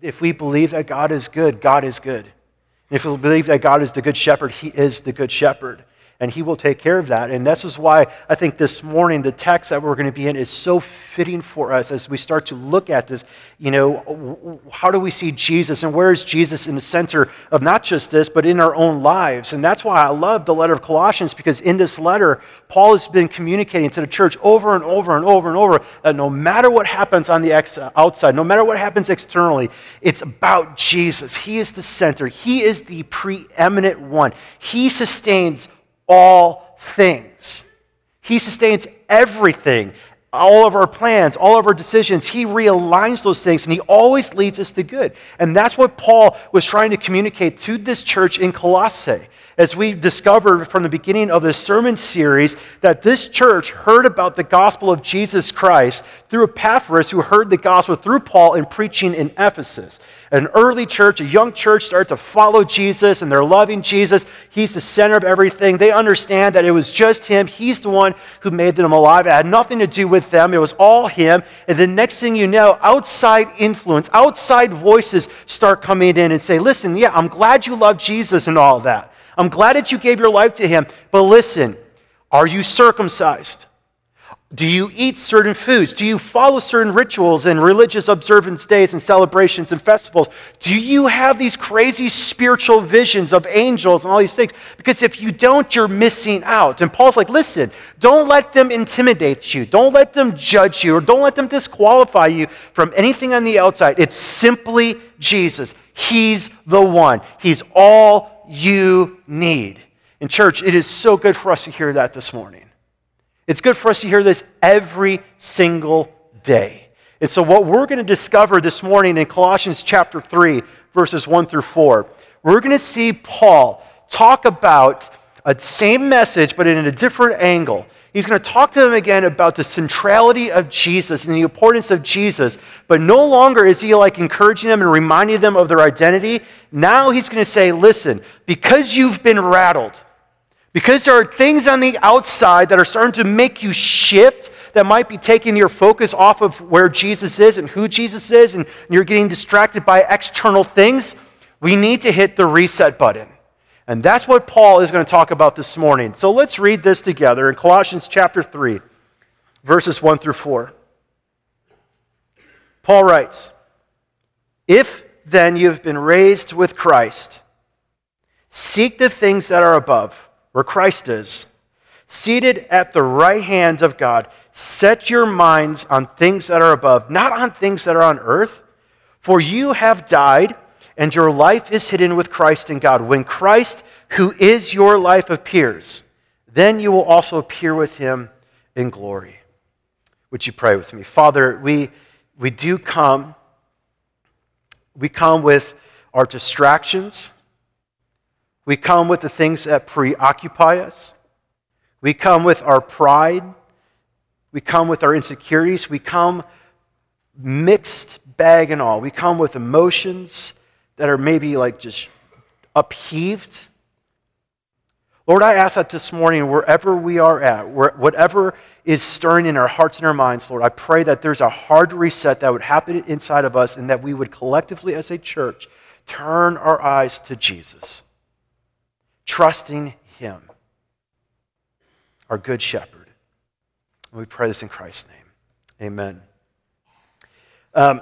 If we believe that God is good, God is good. And if we believe that God is the good shepherd, he is the good shepherd and He will take care of that. And this is why I think this morning the text that we're going to be in is so fitting for us as we start to look at this. You know, how do we see Jesus and where is Jesus in the center of not just this, but in our own lives? And that's why I love the letter of Colossians because in this letter, Paul has been communicating to the church over and over and over and over that no matter what happens on the ex- outside, no matter what happens externally, it's about Jesus. He is the center, He is the preeminent one. He sustains all things. He sustains everything, all of our plans, all of our decisions. He realigns those things and he always leads us to good. And that's what Paul was trying to communicate to this church in Colossae as we discovered from the beginning of this sermon series that this church heard about the gospel of Jesus Christ through Epaphras, who heard the gospel through Paul in preaching in Ephesus. An early church, a young church, started to follow Jesus and they're loving Jesus. He's the center of everything. They understand that it was just Him. He's the one who made them alive. It had nothing to do with them, it was all Him. And the next thing you know, outside influence, outside voices start coming in and say, Listen, yeah, I'm glad you love Jesus and all that. I'm glad that you gave your life to him. But listen, are you circumcised? Do you eat certain foods? Do you follow certain rituals and religious observance days and celebrations and festivals? Do you have these crazy spiritual visions of angels and all these things? Because if you don't, you're missing out. And Paul's like, listen, don't let them intimidate you. Don't let them judge you or don't let them disqualify you from anything on the outside. It's simply Jesus. He's the one. He's all you need. In church, it is so good for us to hear that this morning. It's good for us to hear this every single day. And so, what we're going to discover this morning in Colossians chapter 3, verses 1 through 4, we're going to see Paul talk about a same message, but in a different angle. He's going to talk to them again about the centrality of Jesus and the importance of Jesus. But no longer is he like encouraging them and reminding them of their identity. Now he's going to say, listen, because you've been rattled, because there are things on the outside that are starting to make you shift, that might be taking your focus off of where Jesus is and who Jesus is, and you're getting distracted by external things, we need to hit the reset button. And that's what Paul is going to talk about this morning. So let's read this together in Colossians chapter 3, verses 1 through 4. Paul writes, If then you have been raised with Christ, seek the things that are above, where Christ is, seated at the right hand of God. Set your minds on things that are above, not on things that are on earth. For you have died and your life is hidden with Christ in God. When Christ, who is your life, appears, then you will also appear with him in glory. Would you pray with me? Father, we, we do come. We come with our distractions. We come with the things that preoccupy us. We come with our pride. We come with our insecurities. We come mixed bag and all. We come with emotions that are maybe like just upheaved. Lord, I ask that this morning, wherever we are at, whatever is stirring in our hearts and our minds, Lord, I pray that there's a hard reset that would happen inside of us and that we would collectively as a church turn our eyes to Jesus, trusting Him, our good shepherd. And we pray this in Christ's name. Amen. Um,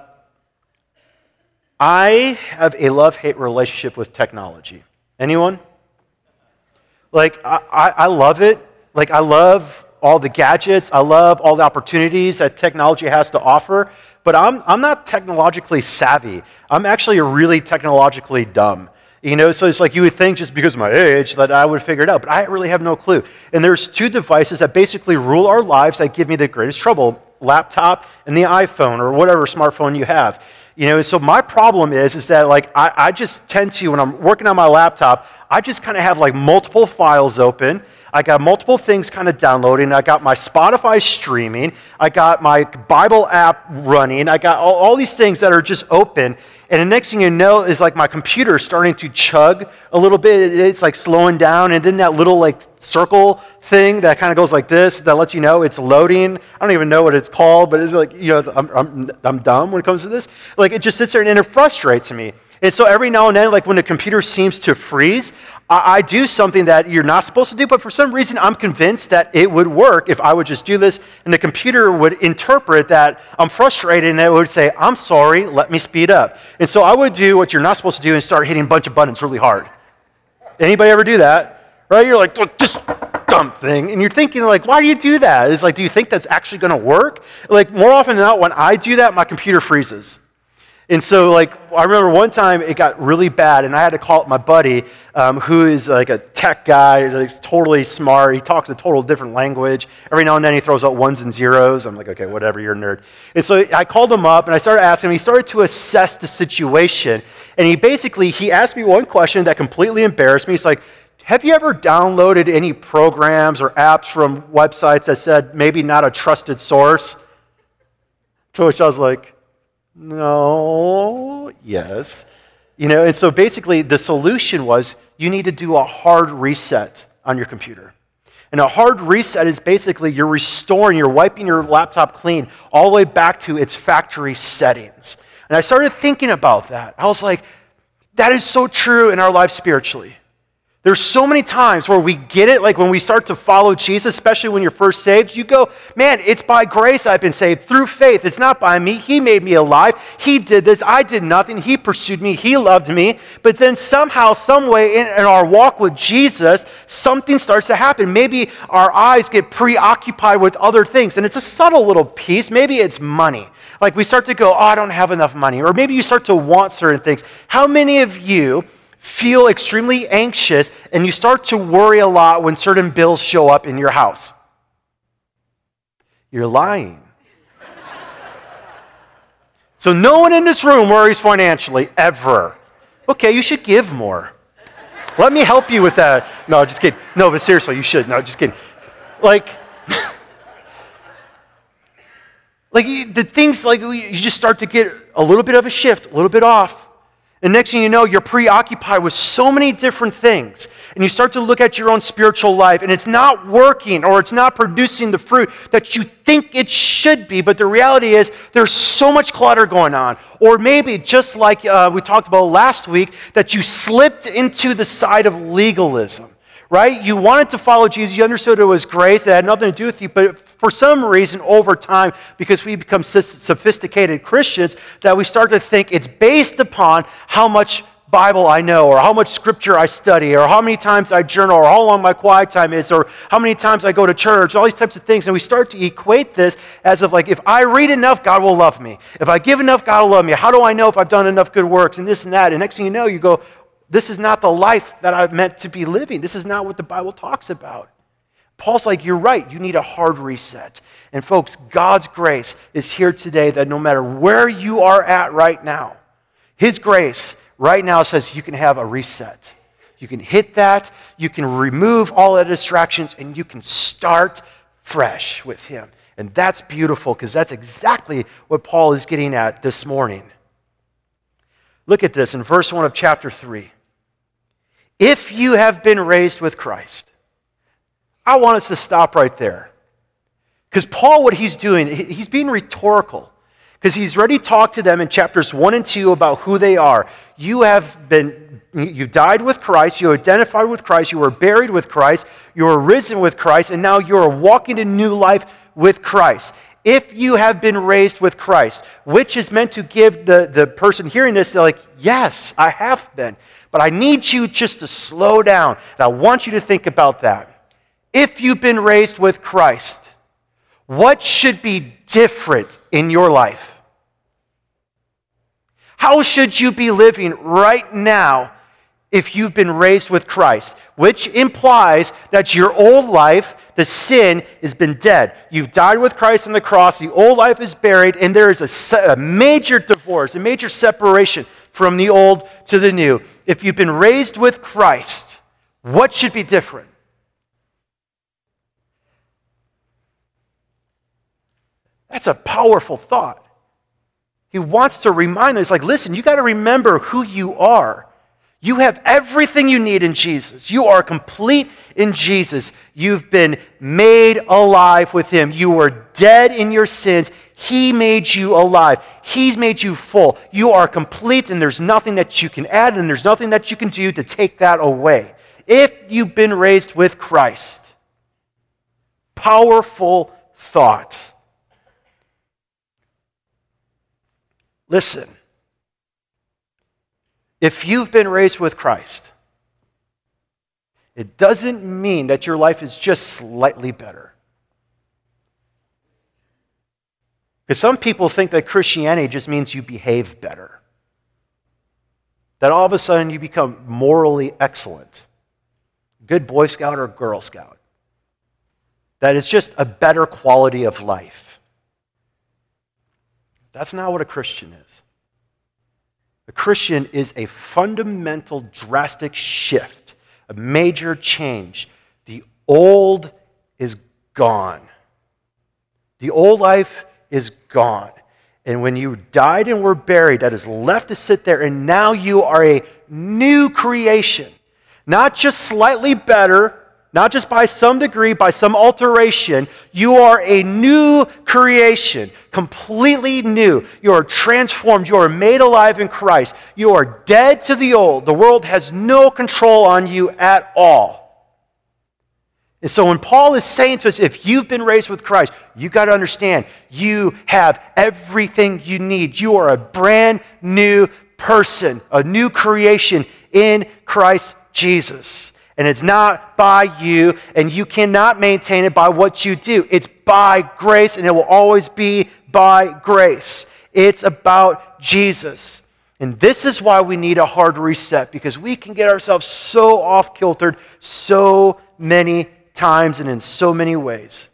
I have a love hate relationship with technology. Anyone? Like, I, I, love it. Like, I love all the gadgets, I love all the opportunities that technology has to offer, but I'm, I'm not technologically savvy. I'm actually really technologically dumb. You know, so it's like you would think just because of my age that I would figure it out, but I really have no clue. And there's two devices that basically rule our lives that give me the greatest trouble laptop and the iPhone or whatever smartphone you have. You know, so my problem is, is that like I, I just tend to, when I'm working on my laptop, I just kind of have like multiple files open. I got multiple things kind of downloading. I got my Spotify streaming. I got my Bible app running. I got all, all these things that are just open. And the next thing you know is like my computer starting to chug a little bit. It's like slowing down. And then that little like circle thing that kind of goes like this that lets you know it's loading. I don't even know what it's called, but it's like, you know, I'm, I'm, I'm dumb when it comes to this. Like it just sits there and it frustrates me. And so every now and then, like when the computer seems to freeze, I, I, do something that you're not supposed to do, but for some reason I'm convinced that it would work if I would just do this, and the computer would interpret that I'm frustrated and it would say, I'm sorry, let me speed up. And so I would do what you're not supposed to do and start hitting a bunch of buttons really hard. Anybody ever do that? Right? You're like, just dumb thing. And you're thinking, like, why do you do that? It's like, do you think that's actually going to work? Like, more often than not, when I do that, my computer freezes. And so, like, I remember one time it got really bad, and I had to call up my buddy, um, who is like a tech guy, like, totally smart. He talks a total different language. Every now and then he throws out ones and zeros. I'm like, okay, whatever, you're a nerd. And so I called him up, and I started asking him. He started to assess the situation, and he basically he asked me one question that completely embarrassed me. He's like, "Have you ever downloaded any programs or apps from websites that said maybe not a trusted source?" To which I was like. No, yes. You know, and so basically the solution was you need to do a hard reset on your computer. And a hard reset is basically you're restoring, you're wiping your laptop clean all the way back to its factory settings. And I started thinking about that. I was like, that is so true in our life spiritually. There's so many times where we get it, like when we start to follow Jesus, especially when you're first saved, you go, man, it's by grace I've been saved through faith. It's not by me. He made me alive. He did this. I did nothing. He pursued me. He loved me. But then somehow, some way in, in our walk with Jesus, something starts to happen. Maybe our eyes get preoccupied with other things. And it's a subtle little piece. Maybe it's money. Like we start to go, oh, I don't have enough money. Or maybe you start to want certain things. How many of you feel extremely anxious and you start to worry a lot when certain bills show up in your house. You're lying. so, no one in this room worries financially ever. Okay, you should give more. Let me help you with that. No, just kidding. No, but seriously, you should. No, just kidding. Like, like the things like you just start to get a little bit of a shift, a little bit off. And next thing you know, you're preoccupied with so many different things. And you start to look at your own spiritual life, and it's not working or it's not producing the fruit that you think it should be. But the reality is, there's so much clutter going on. Or maybe, just like uh, we talked about last week, that you slipped into the side of legalism right? You wanted to follow Jesus. You understood it was grace. It had nothing to do with you. But for some reason, over time, because we become sophisticated Christians, that we start to think it's based upon how much Bible I know, or how much scripture I study, or how many times I journal, or how long my quiet time is, or how many times I go to church, all these types of things. And we start to equate this as of like, if I read enough, God will love me. If I give enough, God will love me. How do I know if I've done enough good works, and this and that? And next thing you know, you go, this is not the life that I'm meant to be living. This is not what the Bible talks about. Paul's like, You're right. You need a hard reset. And folks, God's grace is here today that no matter where you are at right now, His grace right now says you can have a reset. You can hit that, you can remove all the distractions, and you can start fresh with Him. And that's beautiful because that's exactly what Paul is getting at this morning. Look at this in verse 1 of chapter 3. If you have been raised with Christ, I want us to stop right there. Because Paul, what he's doing, he's being rhetorical. Because he's already talked to them in chapters 1 and 2 about who they are. You have been, you died with Christ, you identified with Christ, you were buried with Christ, you were risen with Christ, and now you're walking a new life with Christ if you have been raised with Christ, which is meant to give the, the person hearing this, they're like, yes, I have been. But I need you just to slow down. And I want you to think about that. If you've been raised with Christ, what should be different in your life? How should you be living right now if you've been raised with Christ, which implies that your old life, the sin, has been dead. You've died with Christ on the cross, the old life is buried, and there is a, a major divorce, a major separation from the old to the new. If you've been raised with Christ, what should be different? That's a powerful thought. He wants to remind us, like, listen, you got to remember who you are. You have everything you need in Jesus. You are complete in Jesus. You've been made alive with Him. You were dead in your sins. He made you alive. He's made you full. You are complete, and there's nothing that you can add, and there's nothing that you can do to take that away. If you've been raised with Christ, powerful thought. Listen, if you've been raised with Christ, it doesn't mean that your life is just slightly better. Because some people think that Christianity just means you behave better. That all of a sudden you become morally excellent. Good Boy Scout or Girl Scout. That it's just a better quality of life. That's not what a Christian is. A Christian is a fundamental, drastic shift, a major change. The old is gone. The old life is gone. And when you died and were buried, that is left to sit there, and now you are a new creation. Not just slightly better, not just by some degree, by some alteration. You are a new creation, completely new. You are transformed. You are made alive in Christ. You are dead to the old. The world has no control on you at all. And so when Paul is saying to us, if you've been raised with Christ, you got to understand you have everything you need. You are a brand new person, a new creation in Christ Jesus. And it's not by you, and you cannot maintain it by what you do. It's by grace, and it will always be by grace. It's about Jesus. And this is why we need a hard reset, because we can get ourselves so off kiltered so many times and in so many ways.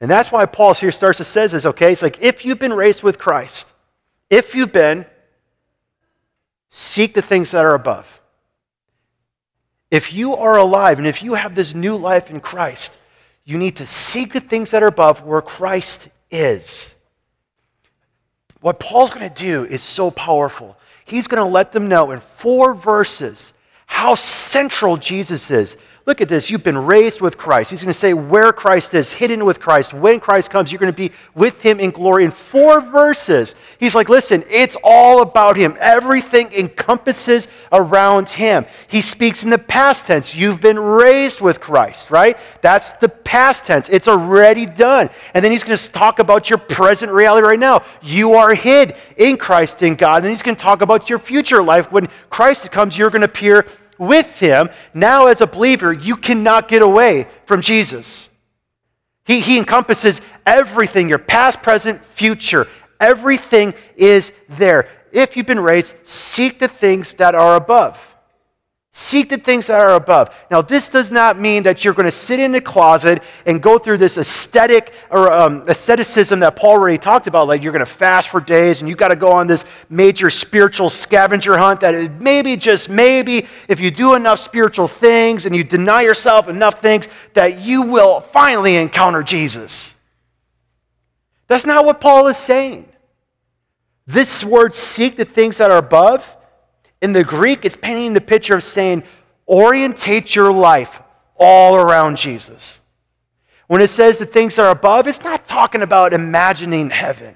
And that's why Paul here starts to says this, okay? It's like if you've been raised with Christ, if you've been, seek the things that are above if you are alive and if you have this new life in Christ, you need to seek the things that are above where Christ is. What Paul's going to do is so powerful. He's going to let them know in four verses how central Jesus is Look at this. You've been raised with Christ. He's going to say where Christ is, hidden with Christ. When Christ comes, you're going to be with him in glory. In four verses, he's like, listen, it's all about him. Everything encompasses around him. He speaks in the past tense. You've been raised with Christ, right? That's the past tense. It's already done. And then he's going to talk about your present reality right now. You are hid in Christ in God. And he's going to talk about your future life. When Christ comes, you're going to appear with him, now as a believer, you cannot get away from Jesus. He, he encompasses everything your past, present, future. Everything is there. If you've been raised, seek the things that are above. Seek the things that are above. Now, this does not mean that you're going to sit in the closet and go through this aesthetic or um, asceticism that Paul already talked about. Like you're going to fast for days and you've got to go on this major spiritual scavenger hunt. That maybe, just maybe, if you do enough spiritual things and you deny yourself enough things, that you will finally encounter Jesus. That's not what Paul is saying. This word, seek the things that are above, in the Greek, it's painting the picture of saying, orientate your life all around Jesus. When it says the things are above, it's not talking about imagining heaven,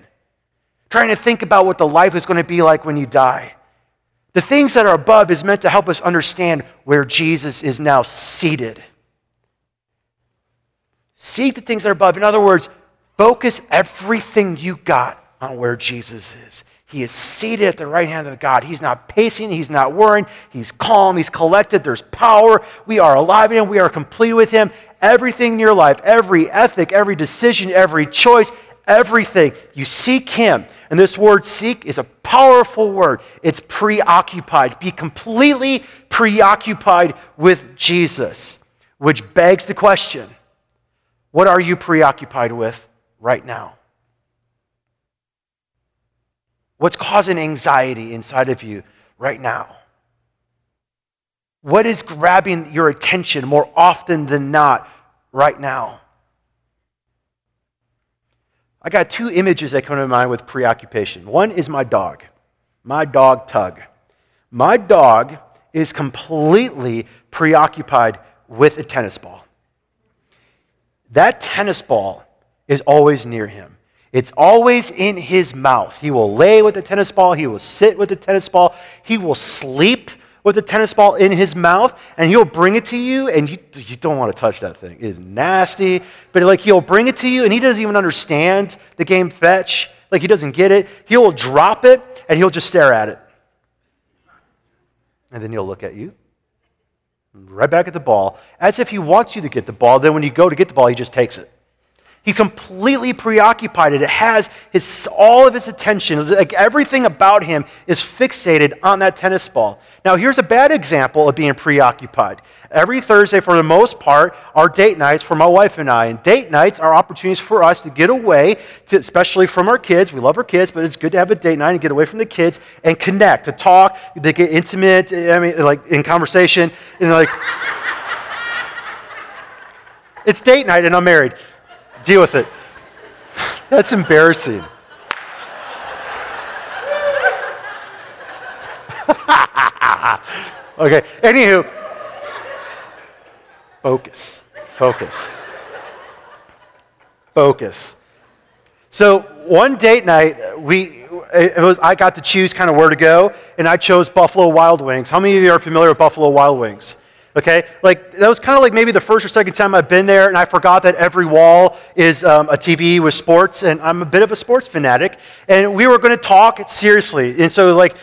trying to think about what the life is going to be like when you die. The things that are above is meant to help us understand where Jesus is now seated. Seek the things that are above. In other words, focus everything you got on where Jesus is. He is seated at the right hand of God. He's not pacing, he's not worrying, he's calm, he's collected, there's power. We are alive in him, we are complete with him. Everything in your life, every ethic, every decision, every choice, everything, you seek him. And this word seek is a powerful word. It's preoccupied. Be completely preoccupied with Jesus, which begs the question what are you preoccupied with right now? What's causing anxiety inside of you right now? What is grabbing your attention more often than not right now? I got two images that come to mind with preoccupation. One is my dog, my dog Tug. My dog is completely preoccupied with a tennis ball. That tennis ball is always near him. It's always in his mouth. He will lay with the tennis ball, he will sit with the tennis ball, he will sleep with the tennis ball in his mouth, and he'll bring it to you, and you, you don't want to touch that thing. It is nasty, but like he'll bring it to you, and he doesn't even understand the game fetch. Like he doesn't get it. He'll drop it, and he'll just stare at it. And then he'll look at you, right back at the ball, as if he wants you to get the ball. Then when you go to get the ball, he just takes it. He's completely preoccupied. It has his, all of his attention, like everything about him is fixated on that tennis ball. Now, here's a bad example of being preoccupied. Every Thursday, for the most part, are date nights for my wife and I. And date nights are opportunities for us to get away, to, especially from our kids. We love our kids, but it's good to have a date night and get away from the kids and connect, to talk, to get intimate, I mean, like in conversation, and like. it's date night and I'm married. Deal with it. That's embarrassing. okay, anywho, focus, focus, focus. So one date night, we, it was, I got to choose kind of where to go, and I chose Buffalo Wild Wings. How many of you are familiar with Buffalo Wild Wings? Okay? Like, that was kind of like maybe the first or second time I've been there, and I forgot that every wall is um, a TV with sports, and I'm a bit of a sports fanatic. And we were going to talk seriously. And so, like,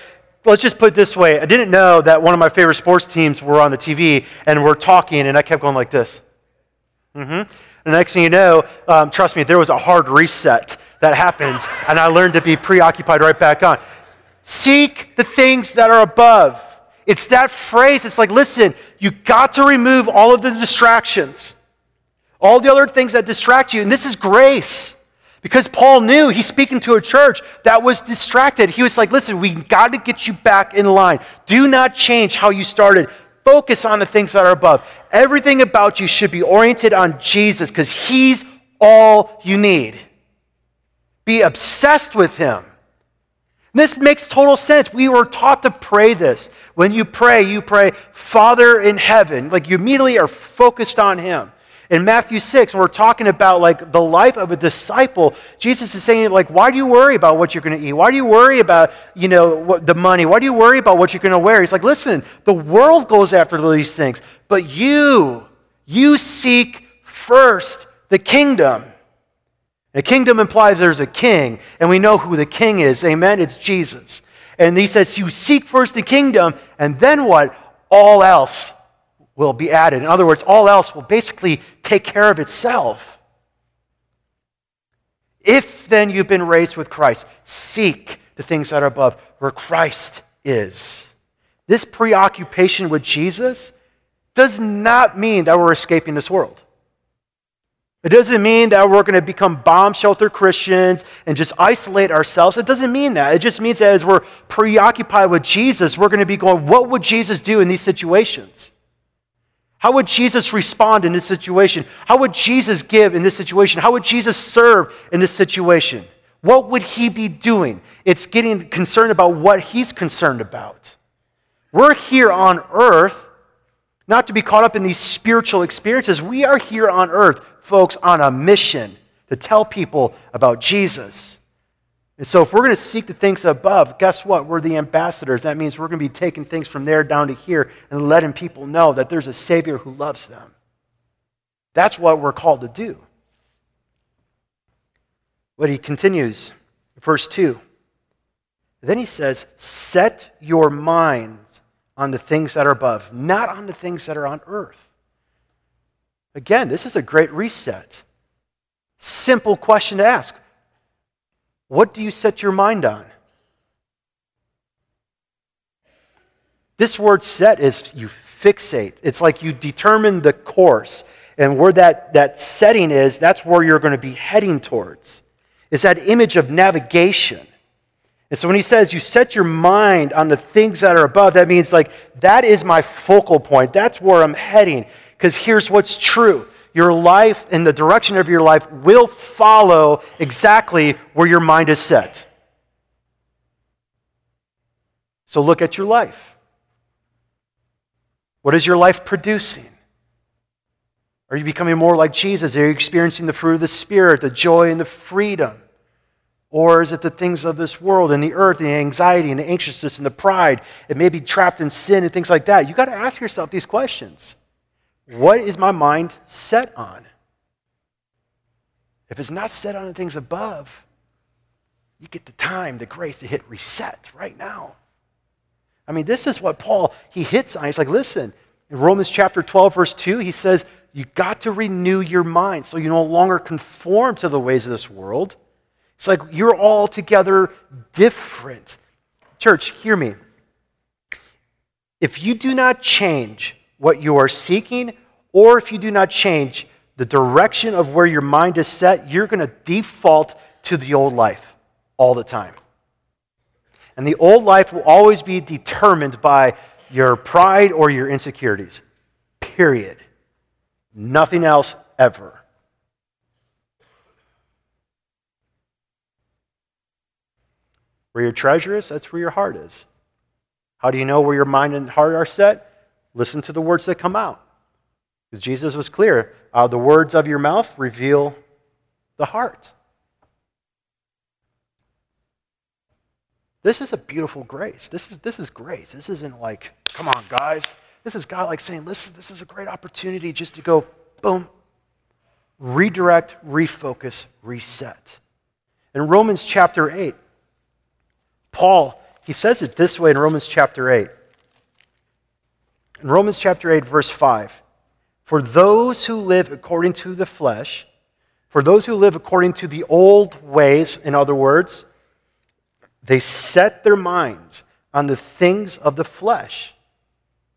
let's just put it this way I didn't know that one of my favorite sports teams were on the TV, and we're talking, and I kept going like this. Mm-hmm. The next thing you know, um, trust me, there was a hard reset that happened, and I learned to be preoccupied right back on. Seek the things that are above. It's that phrase. It's like, listen, you got to remove all of the distractions, all the other things that distract you. And this is grace. Because Paul knew he's speaking to a church that was distracted. He was like, listen, we got to get you back in line. Do not change how you started. Focus on the things that are above. Everything about you should be oriented on Jesus because he's all you need. Be obsessed with him. This makes total sense. We were taught to pray this. When you pray, you pray, Father in heaven. Like you immediately are focused on Him. In Matthew 6, we're talking about like the life of a disciple, Jesus is saying, like, why do you worry about what you're going to eat? Why do you worry about, you know, what, the money? Why do you worry about what you're going to wear? He's like, listen, the world goes after these things, but you, you seek first the kingdom a kingdom implies there's a king, and we know who the king is. Amen? It's Jesus. And he says, You seek first the kingdom, and then what? All else will be added. In other words, all else will basically take care of itself. If then you've been raised with Christ, seek the things that are above, where Christ is. This preoccupation with Jesus does not mean that we're escaping this world. It doesn't mean that we're going to become bomb shelter Christians and just isolate ourselves. It doesn't mean that. It just means that as we're preoccupied with Jesus, we're going to be going, what would Jesus do in these situations? How would Jesus respond in this situation? How would Jesus give in this situation? How would Jesus serve in this situation? What would he be doing? It's getting concerned about what he's concerned about. We're here on earth not to be caught up in these spiritual experiences. We are here on earth folks on a mission to tell people about Jesus. And so, if we're going to seek the things above, guess what? We're the ambassadors. That means we're going to be taking things from there down to here and letting people know that there's a Savior who loves them. That's what we're called to do. But he continues, verse 2. Then he says, Set your minds on the things that are above, not on the things that are on earth. Again, this is a great reset. Simple question to ask What do you set your mind on? This word set is you fixate. It's like you determine the course. And where that, that setting is, that's where you're going to be heading towards. Is that image of navigation. And so when he says you set your mind on the things that are above, that means like that is my focal point. That's where I'm heading. Because here's what's true your life and the direction of your life will follow exactly where your mind is set. So look at your life. What is your life producing? Are you becoming more like Jesus? Are you experiencing the fruit of the Spirit, the joy and the freedom? Or is it the things of this world and the earth and the anxiety and the anxiousness and the pride? It may be trapped in sin and things like that. You've got to ask yourself these questions. What is my mind set on? If it's not set on the things above, you get the time, the grace to hit reset right now. I mean, this is what Paul, he hits on. He's like, listen, in Romans chapter 12, verse 2, he says, you got to renew your mind so you no longer conform to the ways of this world it's like you're all together different. Church, hear me. If you do not change what you are seeking, or if you do not change the direction of where your mind is set, you're going to default to the old life all the time. And the old life will always be determined by your pride or your insecurities. Period. Nothing else ever. Where your treasure is, that's where your heart is. How do you know where your mind and heart are set? Listen to the words that come out. Because Jesus was clear uh, the words of your mouth reveal the heart. This is a beautiful grace. This is, this is grace. This isn't like, come on, guys. This is God like saying, listen, this is a great opportunity just to go, boom, redirect, refocus, reset. In Romans chapter 8, Paul, he says it this way in Romans chapter 8. In Romans chapter 8, verse 5 For those who live according to the flesh, for those who live according to the old ways, in other words, they set their minds on the things of the flesh.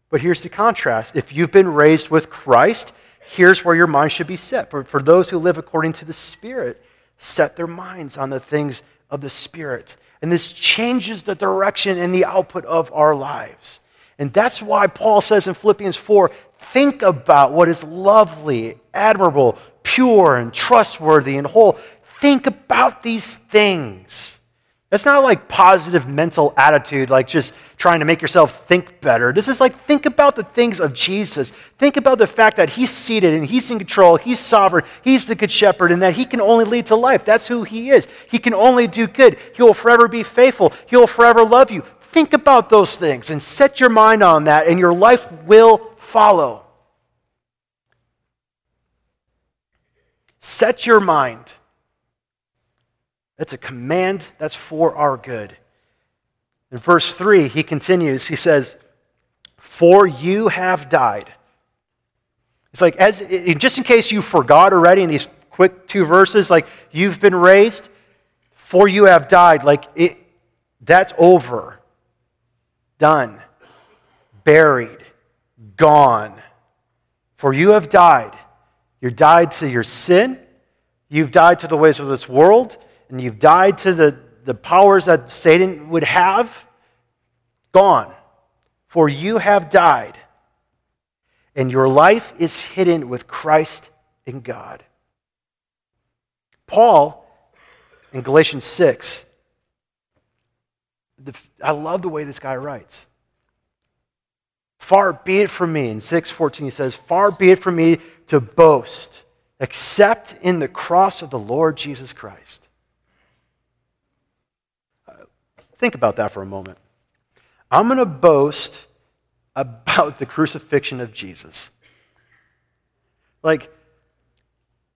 But here's the contrast. If you've been raised with Christ, here's where your mind should be set. For, for those who live according to the Spirit, set their minds on the things of the Spirit. And this changes the direction and the output of our lives. And that's why Paul says in Philippians 4 think about what is lovely, admirable, pure, and trustworthy and whole. Think about these things. That's not like positive mental attitude, like just trying to make yourself think better. This is like think about the things of Jesus. Think about the fact that he's seated and he's in control, he's sovereign, he's the good shepherd, and that he can only lead to life. That's who he is. He can only do good. He will forever be faithful, he will forever love you. Think about those things and set your mind on that, and your life will follow. Set your mind that's a command that's for our good. In verse 3, he continues, he says, For you have died. It's like, as, just in case you forgot already in these quick two verses, like, you've been raised, for you have died. Like, it, that's over. Done. Buried. Gone. For you have died. You've died to your sin. You've died to the ways of this world and you've died to the, the powers that Satan would have, gone. For you have died, and your life is hidden with Christ in God. Paul, in Galatians 6, the, I love the way this guy writes. Far be it from me, in 6:14 he says, Far be it from me to boast, except in the cross of the Lord Jesus Christ Think about that for a moment. I'm going to boast about the crucifixion of Jesus. Like,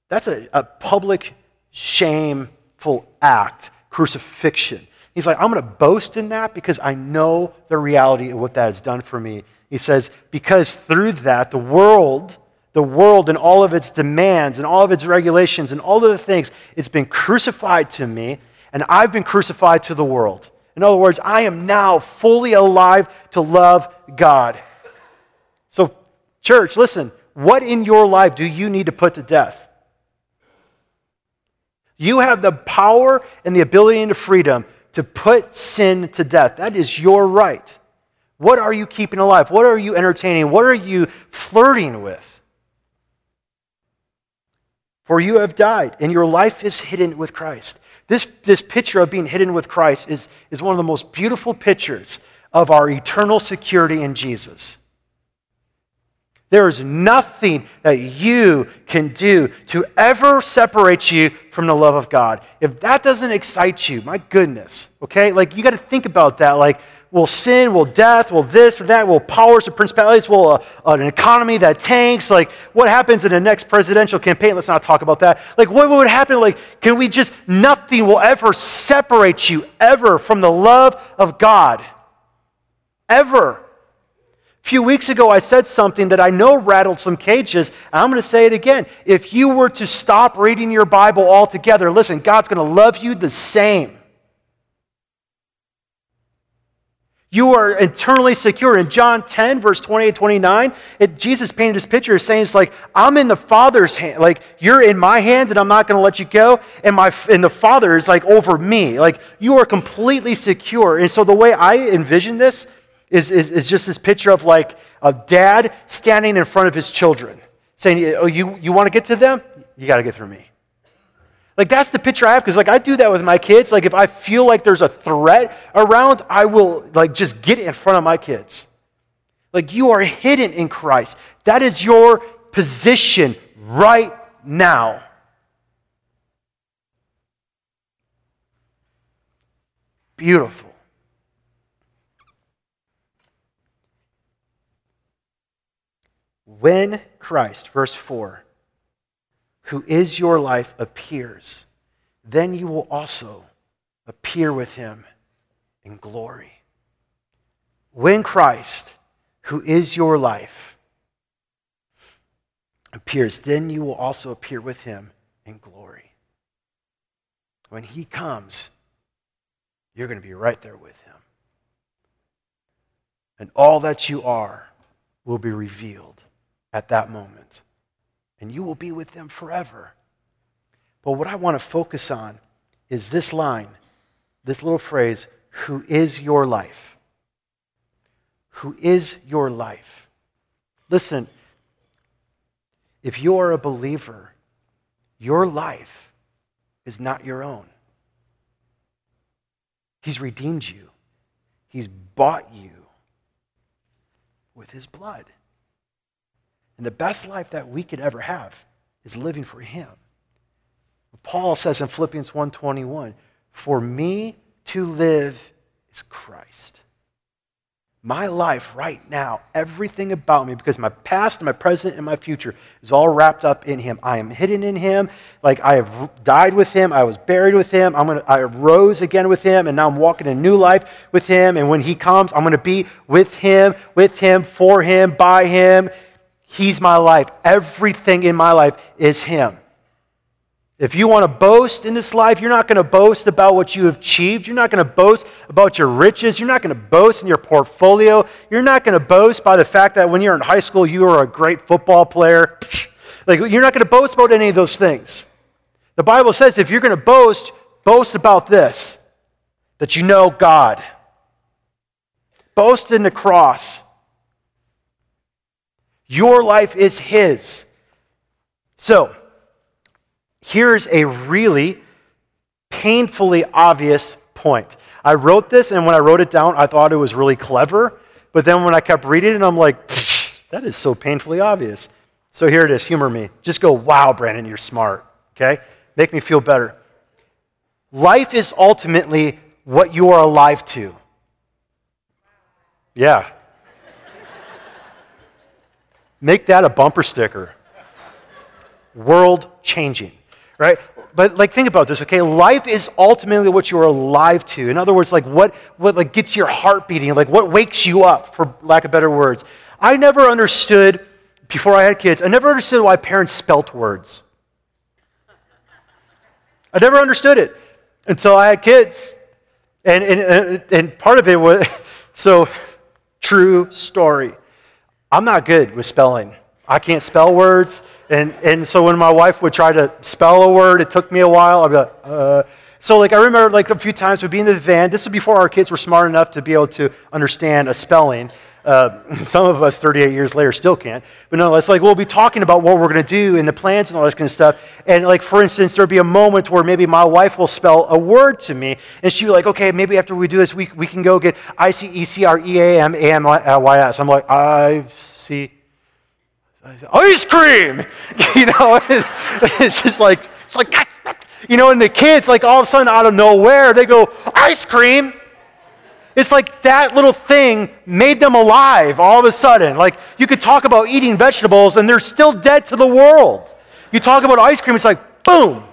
that's a, a public, shameful act, crucifixion. He's like, I'm going to boast in that because I know the reality of what that has done for me. He says, because through that, the world, the world and all of its demands and all of its regulations and all of the things, it's been crucified to me, and I've been crucified to the world. In other words, I am now fully alive to love God. So, church, listen, what in your life do you need to put to death? You have the power and the ability and the freedom to put sin to death. That is your right. What are you keeping alive? What are you entertaining? What are you flirting with? for you have died, and your life is hidden with Christ. This, this picture of being hidden with Christ is, is one of the most beautiful pictures of our eternal security in Jesus. There is nothing that you can do to ever separate you from the love of God. If that doesn't excite you, my goodness, okay? Like, you got to think about that. Like, will sin, will death, will this or that, will powers or principalities, will uh, an economy that tanks? Like, what happens in the next presidential campaign? Let's not talk about that. Like, what would happen? Like, can we just, nothing will ever separate you ever from the love of God. Ever. A few weeks ago, I said something that I know rattled some cages. I'm going to say it again. If you were to stop reading your Bible altogether, listen, God's going to love you the same. You are eternally secure. In John 10, verse 28 29, it, Jesus painted this picture saying, It's like, I'm in the Father's hand. Like, you're in my hands and I'm not going to let you go. And, my, and the Father is like over me. Like, you are completely secure. And so, the way I envision this is, is, is just this picture of like a dad standing in front of his children saying, Oh, you, you want to get to them? You got to get through me. Like that's the picture I have because like I do that with my kids. Like if I feel like there's a threat around, I will like just get in front of my kids. Like you are hidden in Christ. That is your position right now. Beautiful. When Christ, verse 4, who is your life, appears, then you will also appear with him in glory. When Christ, who is your life, appears, then you will also appear with him in glory. When he comes, you're going to be right there with him. And all that you are will be revealed at that moment and you will be with them forever. But what I want to focus on is this line, this little phrase, who is your life? Who is your life? Listen, if you are a believer, your life is not your own. He's redeemed you, He's bought you with His blood. And the best life that we could ever have is living for him. Paul says in Philippians 1:21, "For me to live is Christ." My life right now, everything about me, because my past, my present, and my future is all wrapped up in Him. I am hidden in Him. Like I have died with Him. I was buried with Him. I'm gonna, I rose again with Him, and now I'm walking a new life with Him. And when He comes, I'm going to be with Him, with Him, for Him, by Him. He's my life. Everything in my life is Him. If you want to boast in this life, you're not going to boast about what you have achieved. You're not going to boast about your riches. You're not going to boast in your portfolio. You're not going to boast by the fact that when you're in high school, you were a great football player. Like, you're not going to boast about any of those things. The Bible says if you're going to boast, boast about this that you know God. Boast in the cross. Your life is His. So, here's a really painfully obvious point. I wrote this, and when I wrote it down, I thought it was really clever. But then when I kept reading it, I'm like, that is so painfully obvious. So here it is. Humor me. Just go, wow, Brandon, you're smart. Okay? Make me feel better. Life is ultimately what you are alive to. Yeah, Make that a bumper sticker. World changing, right? But like think about this, okay? Life is ultimately what you're alive to. In other words, like what what like gets your heart beating, like what wakes you up, for lack of better words. I never understood before I had kids, I never understood why parents spelt words. I never understood it until I had kids. And, and, and part of it was so true story. I'm not good with spelling. I can't spell words. And, and so when my wife would try to spell a word, it took me a while. I'd be like, uh. So like I remember like a few times we'd be in the van. This was before our kids were smart enough to be able to understand a spelling. Uh, some of us 38 years later still can't. But no, it's like we'll be talking about what we're going to do and the plans and all this kind of stuff. And like, for instance, there'll be a moment where maybe my wife will spell a word to me and she'll be like, okay, maybe after we do this, we, we can go get I-C-E-C-R-E-A-M-A-M-Y-S. I'm like, I see ice cream. You know, it's just like, it's like, you know, and the kids, like all of a sudden out of nowhere, they go, ice cream. It's like that little thing made them alive all of a sudden. Like you could talk about eating vegetables and they're still dead to the world. You talk about ice cream, it's like, boom.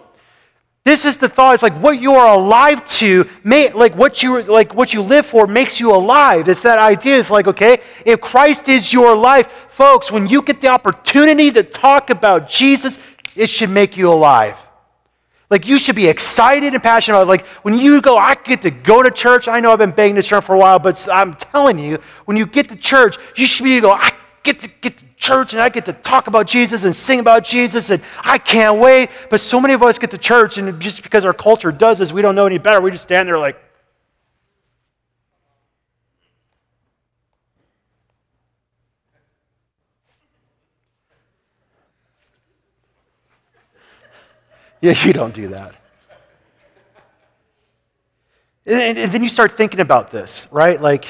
This is the thought. It's like what you are alive to, may, like what you like what you live for makes you alive. It's that idea. It's like, okay, if Christ is your life, folks, when you get the opportunity to talk about Jesus, it should make you alive. Like you should be excited and passionate about it. Like when you go, I get to go to church. I know I've been begging to church for a while, but I'm telling you, when you get to church, you should be able to go, I get to get to church and I get to talk about Jesus and sing about Jesus and I can't wait. But so many of us get to church and just because our culture does this, we don't know any better. We just stand there like, Yeah, you don't do that. And, and, then you start thinking about this, right? Like,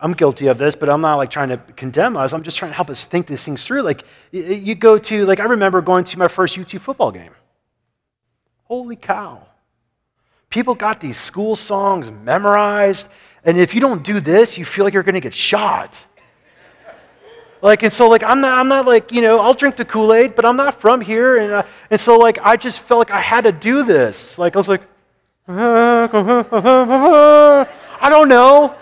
I'm guilty of this, but I'm not like trying to condemn us. I'm just trying to help us think these things through. Like, you go to, like, I remember going to my first UT football game. Holy cow. People got these school songs memorized, and if you don't do this, you feel like you're going to get shot. Like, and so, like, I'm not, I'm not like, you know, I'll drink the Kool Aid, but I'm not from here. And, uh, and so, like, I just felt like I had to do this. Like, I was like, I don't know.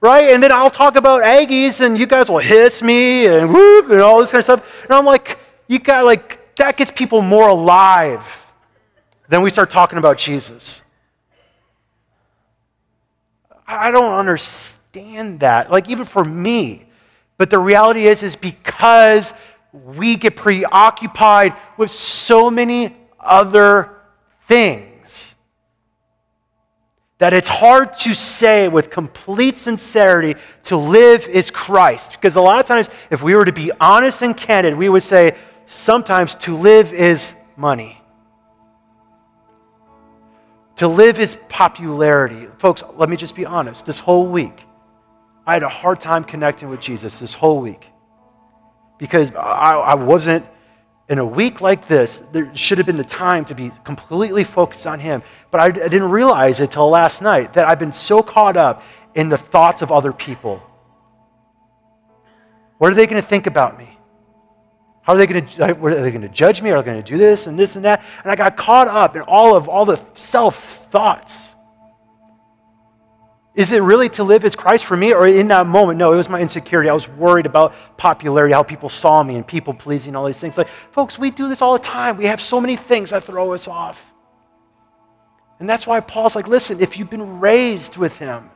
Right? And then I'll talk about Aggies, and you guys will hiss me and whoop and all this kind of stuff. And I'm like, you got, like, that gets people more alive than we start talking about Jesus. I don't understand that. Like, even for me, but the reality is, is because we get preoccupied with so many other things that it's hard to say with complete sincerity to live is Christ. Because a lot of times, if we were to be honest and candid, we would say sometimes to live is money. To live is popularity. Folks, let me just be honest. This whole week, I had a hard time connecting with Jesus this whole week because I, I wasn't, in a week like this, there should have been the time to be completely focused on Him. But I, I didn't realize it till last night that I've been so caught up in the thoughts of other people. What are they going to think about me? How are they going to, are they going to judge me? Are they going to do this and this and that? And I got caught up in all of all the self thoughts. Is it really to live as Christ for me? Or in that moment, no, it was my insecurity. I was worried about popularity, how people saw me, and people pleasing, all these things. Like, folks, we do this all the time. We have so many things that throw us off. And that's why Paul's like, listen, if you've been raised with him,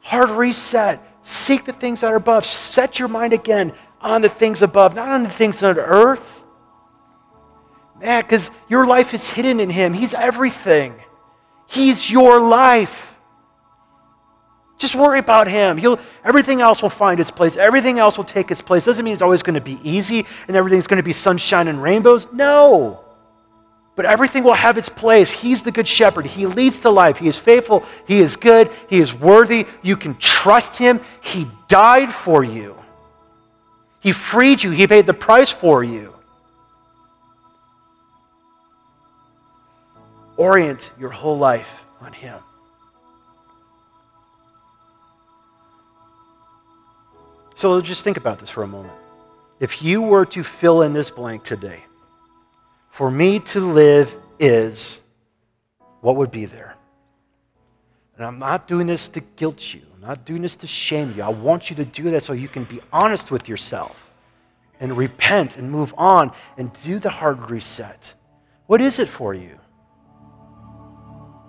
hard reset, seek the things that are above, set your mind again on the things above, not on the things on earth. Man, because your life is hidden in him, he's everything. He's your life. Just worry about him. He'll, everything else will find its place. Everything else will take its place. Doesn't mean it's always going to be easy and everything's going to be sunshine and rainbows. No. But everything will have its place. He's the good shepherd. He leads to life. He is faithful. He is good. He is worthy. You can trust him. He died for you. He freed you. He paid the price for you. Orient your whole life on him. So just think about this for a moment. If you were to fill in this blank today, for me to live is, what would be there? And I'm not doing this to guilt you. I'm not doing this to shame you. I want you to do that so you can be honest with yourself and repent and move on and do the hard reset. What is it for you?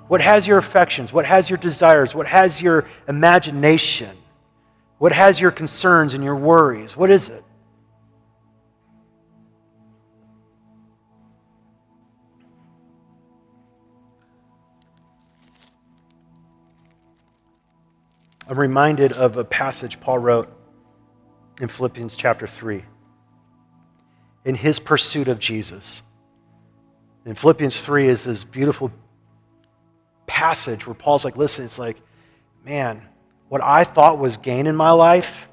What has your affections? What has your desires? What has your imagination? What has your concerns and your worries? What is it? I'm reminded of a passage Paul wrote in Philippians chapter 3 in his pursuit of Jesus. In Philippians 3 is this beautiful passage where Paul's like, listen, it's like, man, what I thought was gain in my life,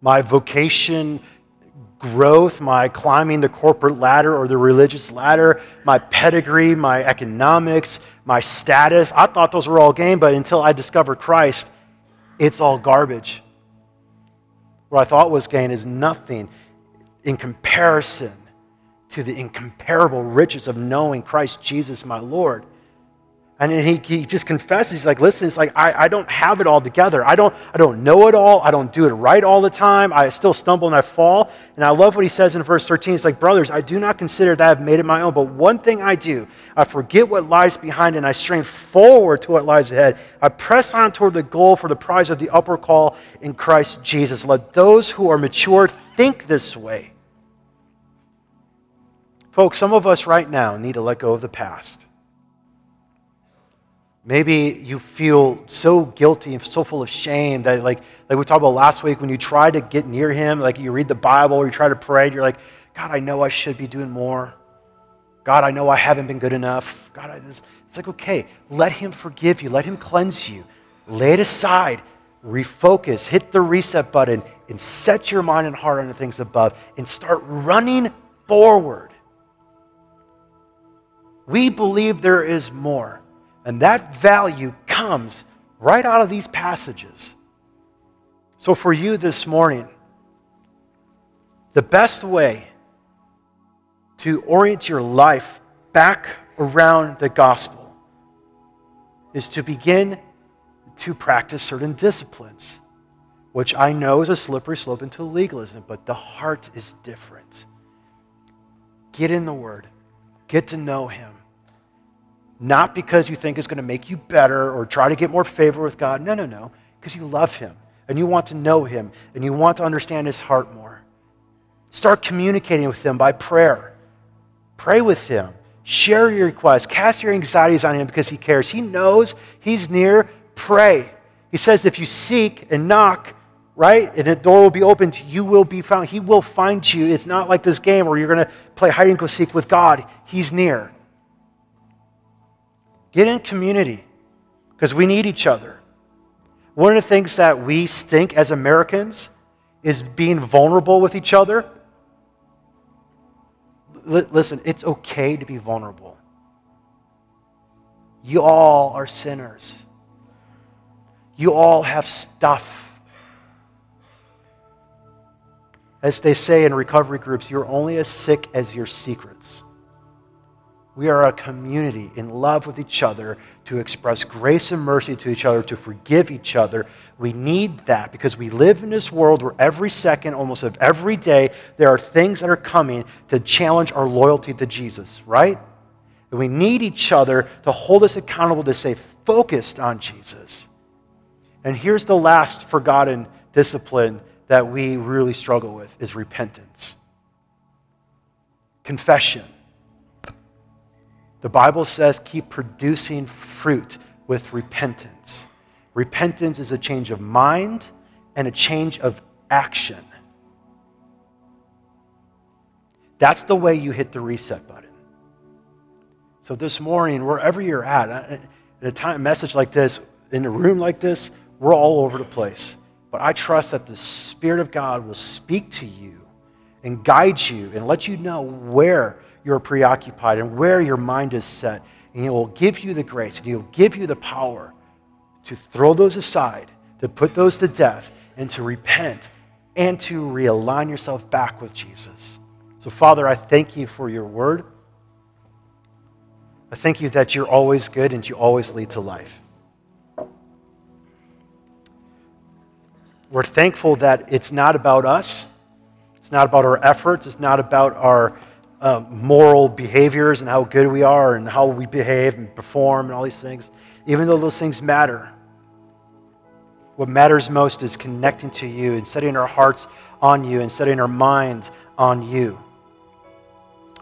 my vocation, growth, my climbing the corporate ladder or the religious ladder, my pedigree, my economics, my status. I thought those were all gain, but until I discovered Christ, it's all garbage. What I thought was gain is nothing in comparison to the incomparable riches of knowing Christ Jesus, my Lord. And he, he just confesses, he's like, listen, it's like, I, I don't have it all together. I don't, I don't know it all. I don't do it right all the time. I still stumble and I fall. And I love what he says in verse 13. It's like, brothers, I do not consider that I've made it my own, but one thing I do, I forget what lies behind and I strain forward to what lies ahead. I press on toward the goal for the prize of the upper call in Christ Jesus. Let those who are mature think this way. Folks, some of us right now need to let go of the past. Maybe you feel so guilty and so full of shame that, like, like we talked about last week, when you try to get near Him, like you read the Bible or you try to pray, you're like, God, I know I should be doing more. God, I know I haven't been good enough. God, I just, it's like, okay, let Him forgive you, let Him cleanse you, lay it aside, refocus, hit the reset button, and set your mind and heart on the things above, and start running forward. We believe there is more. And that value comes right out of these passages. So, for you this morning, the best way to orient your life back around the gospel is to begin to practice certain disciplines, which I know is a slippery slope into legalism, but the heart is different. Get in the Word, get to know Him not because you think it's going to make you better or try to get more favor with God. No, no, no. Because you love Him and you want to know Him and you want to understand His heart more. Start communicating with Him by prayer. Pray with Him. Share your requests. Cast your anxieties on Him because He cares. He knows He's near. Pray. He says, if you seek and knock, right, and the door will be opened, you will be found. He will find you. It's not like this game where you're going to play hide and go seek with God. He's near. Get in community because we need each other. One of the things that we stink as Americans is being vulnerable with each other. L- listen, it's okay to be vulnerable. You all are sinners. You all have stuff. As they say in recovery groups, you're only as sick as your secrets. We are a community in love with each other to express grace and mercy to each other, to forgive each other. We need that because we live in this world where every second, almost of every day, there are things that are coming to challenge our loyalty to Jesus, right? And we need each other to hold us accountable to stay focused on Jesus. And here's the last forgotten discipline that we really struggle with is repentance. Confession. The Bible says keep producing fruit with repentance. Repentance is a change of mind and a change of action. That's the way you hit the reset button. So this morning, wherever you're at, in a time message like this, in a room like this, we're all over the place. But I trust that the Spirit of God will speak to you and guide you and let you know where you're preoccupied and where your mind is set. And He will give you the grace and He will give you the power to throw those aside, to put those to death, and to repent and to realign yourself back with Jesus. So, Father, I thank you for your word. I thank you that you're always good and you always lead to life. We're thankful that it's not about us. It's not about our efforts. It's not about our uh, moral behaviors and how good we are and how we behave and perform and all these things, even though those things matter. What matters most is connecting to you and setting our hearts on you and setting our minds on you.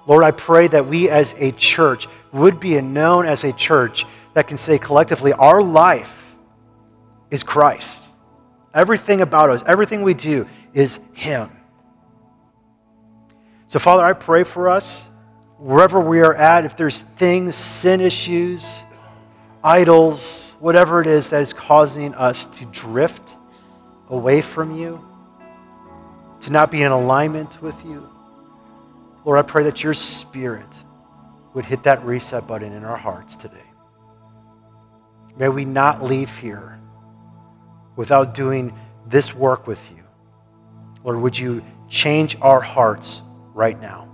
Lord, I pray that we as a church would be known as a church that can say collectively, our life is Christ. Everything about us, everything we do is Him. So, Father, I pray for us wherever we are at, if there's things, sin issues, idols, whatever it is that is causing us to drift away from you, to not be in alignment with you, Lord, I pray that your Spirit would hit that reset button in our hearts today. May we not leave here without doing this work with you. Lord, would you change our hearts right now?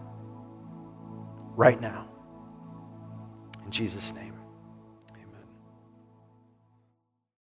Right now. In Jesus' name.